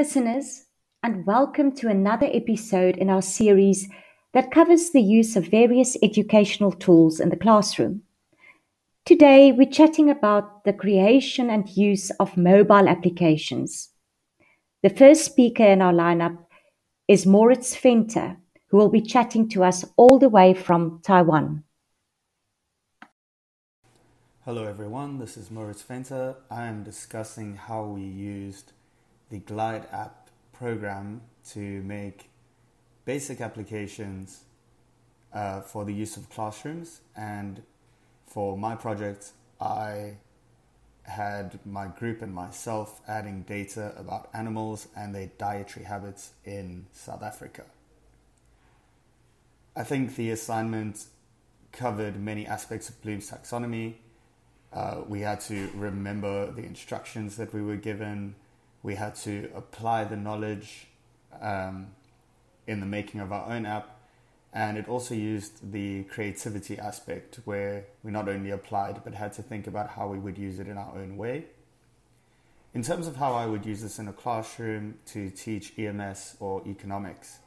listeners, and welcome to another episode in our series that covers the use of various educational tools in the classroom. Today, we're chatting about the creation and use of mobile applications. The first speaker in our lineup is Moritz Venter, who will be chatting to us all the way from Taiwan. Hello everyone, this is Moritz Venter. I am discussing how we used the Glide app program to make basic applications uh, for the use of classrooms. And for my project, I had my group and myself adding data about animals and their dietary habits in South Africa. I think the assignment covered many aspects of Bloom's taxonomy. Uh, we had to remember the instructions that we were given we had to apply the knowledge um, in the making of our own app. And it also used the creativity aspect where we not only applied but had to think about how we would use it in our own way. In terms of how I would use this in a classroom to teach EMS or economics,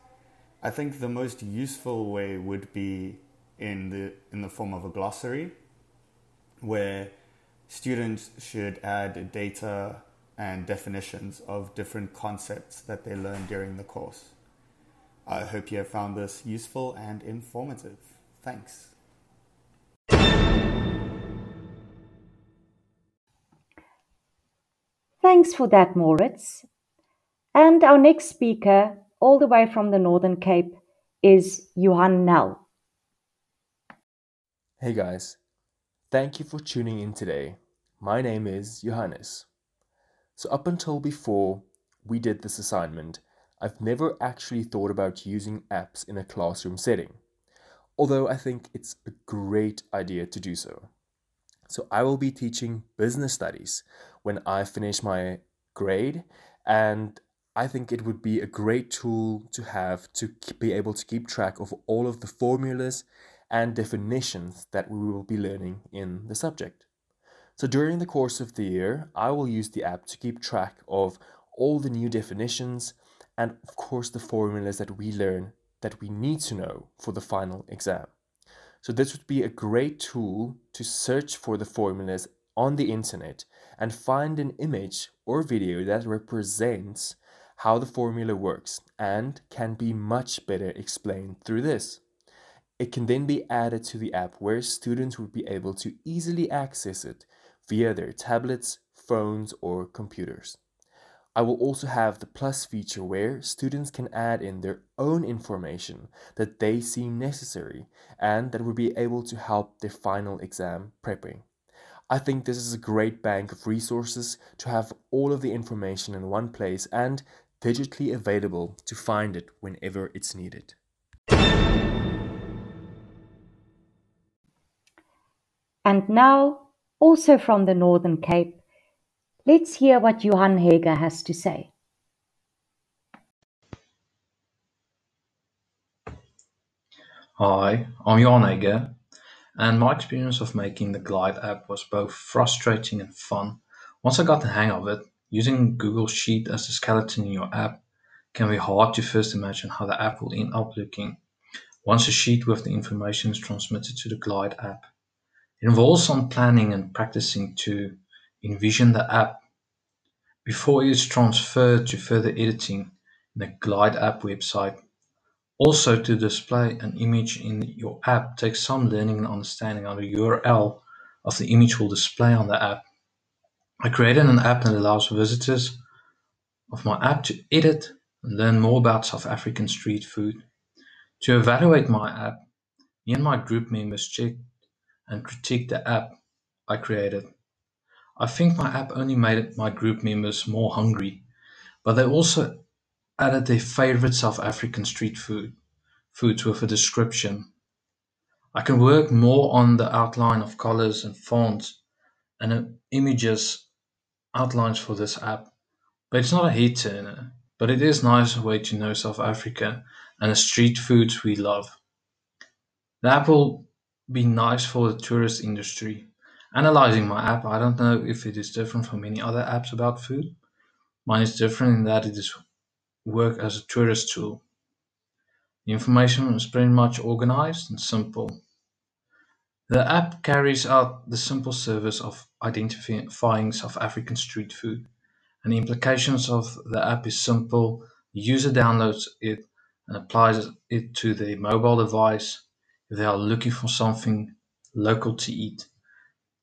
I think the most useful way would be in the in the form of a glossary where students should add data and definitions of different concepts that they learn during the course. I hope you have found this useful and informative. Thanks. Thanks for that, Moritz. And our next speaker, all the way from the Northern Cape, is Johan Nel. Hey guys, thank you for tuning in today. My name is Johannes. So up until before we did this assignment, I've never actually thought about using apps in a classroom setting, although I think it's a great idea to do so. So I will be teaching business studies when I finish my grade, and I think it would be a great tool to have to be able to keep track of all of the formulas and definitions that we will be learning in the subject. So during the course of the year, I will use the app to keep track of all the new definitions and, of course, the formulas that we learn that we need to know for the final exam. So this would be a great tool to search for the formulas on the internet and find an image or video that represents how the formula works and can be much better explained through this. It can then be added to the app where students would be able to easily access it via their tablets, phones, or computers. I will also have the plus feature where students can add in their own information that they seem necessary and that will be able to help their final exam prepping. I think this is a great bank of resources to have all of the information in one place and digitally available to find it whenever it's needed. And now also from the Northern Cape. Let's hear what Johan Hager has to say. Hi, I'm Johan Hager, and my experience of making the Glide app was both frustrating and fun. Once I got the hang of it, using Google Sheet as the skeleton in your app can be hard to first imagine how the app will end up looking once a sheet with the information is transmitted to the Glide app. Involves some planning and practicing to envision the app before it is transferred to further editing in the Glide app website. Also, to display an image in your app takes some learning and understanding on the URL of the image will display on the app. I created an app that allows visitors of my app to edit and learn more about South African street food. To evaluate my app, me and my group members checked and critique the app I created. I think my app only made my group members more hungry, but they also added their favorite South African street food foods with a description. I can work more on the outline of colors and fonts and uh, images outlines for this app, but it's not a heat turner. But it is nice way to know South Africa and the street foods we love. The app will be nice for the tourist industry. Analyzing my app, I don't know if it is different from many other apps about food, Mine is different in that it is work as a tourist tool. The information is pretty much organized and simple. The app carries out the simple service of identifying South African street food, and the implications of the app is simple. The user downloads it and applies it to their mobile device they are looking for something local to eat.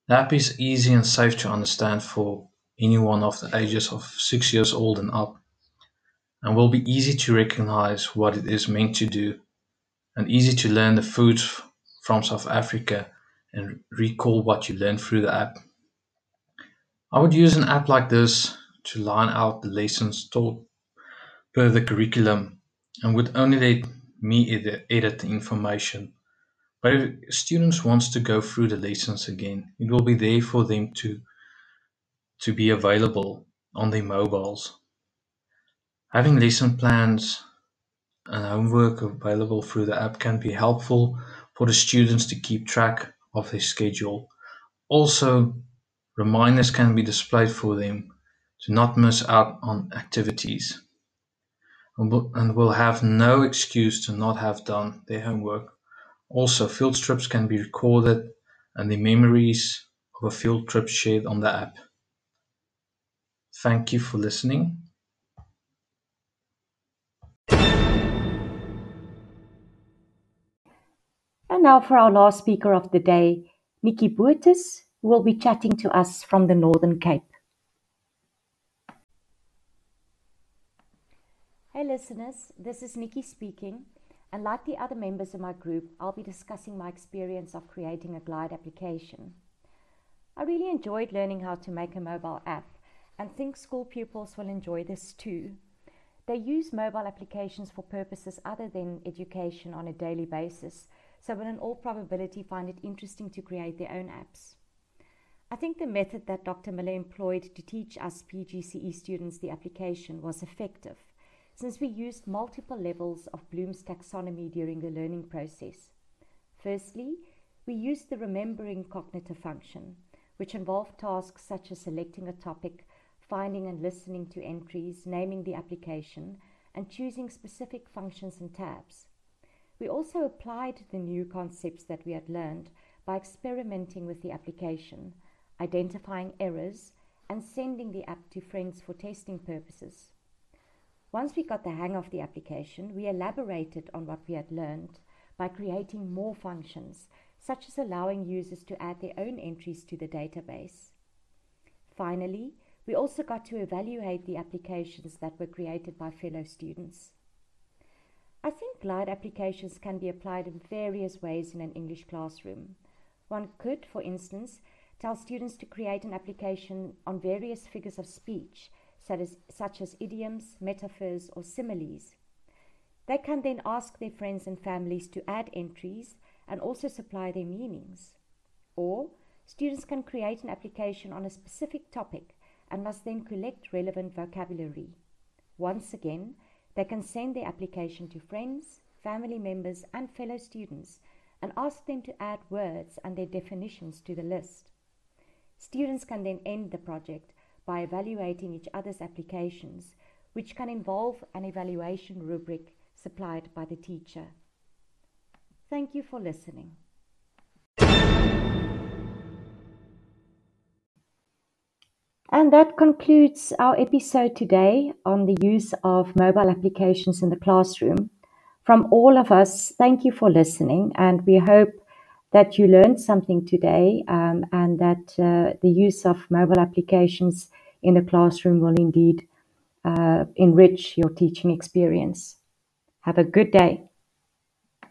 The app is easy and safe to understand for anyone of the ages of six years old and up, and will be easy to recognize what it is meant to do, and easy to learn the foods from South Africa and recall what you learned through the app. I would use an app like this to line out the lessons taught per the curriculum and would only let me edit the information. But if students wants to go through the lessons again, it will be there for them to to be available on their mobiles. Having lesson plans and homework available through the app can be helpful for the students to keep track of their schedule. Also, reminders can be displayed for them to not miss out on activities and will have no excuse to not have done their homework. Also, field trips can be recorded and the memories of a field trip shared on the app. Thank you for listening. And now for our last speaker of the day, Nikki Bootis, who will be chatting to us from the Northern Cape. Hey listeners, this is Nikki speaking, and like the other members of my group, I'll be discussing my experience of creating a Glide application. I really enjoyed learning how to make a mobile app and think school pupils will enjoy this too. They use mobile applications for purposes other than education on a daily basis, so will in all probability find it interesting to create their own apps. I think the method that Dr. Miller employed to teach us PGCE students the application was effective, since we used multiple levels of Bloom's taxonomy during the learning process. Firstly, we used the remembering cognitive function, which involved tasks such as selecting a topic, finding and listening to entries, naming the application, and choosing specific functions and tabs. We also applied the new concepts that we had learned by experimenting with the application, identifying errors, and sending the app to friends for testing purposes. Once we got the hang of the application, we elaborated on what we had learned by creating more functions, such as allowing users to add their own entries to the database. Finally, we also got to evaluate the applications that were created by fellow students. I think Glide applications can be applied in various ways in an English classroom. One could, for instance, tell students to create an application on various figures of speech, such as, such as idioms, metaphors, or similes. They can then ask their friends and families to add entries and also supply their meanings. Or students can create an application on a specific topic and must then collect relevant vocabulary. Once again, they can send their application to friends, family members, and fellow students and ask them to add words and their definitions to the list. Students can then end the project by evaluating each other's applications, which can involve an evaluation rubric supplied by the teacher. Thank you for listening. And that concludes our episode today on the use of mobile applications in the classroom. From all of us, thank you for listening, and we hope that you learned something today um, and that uh, the use of mobile applications in the classroom will indeed uh, enrich your teaching experience. Have a good day.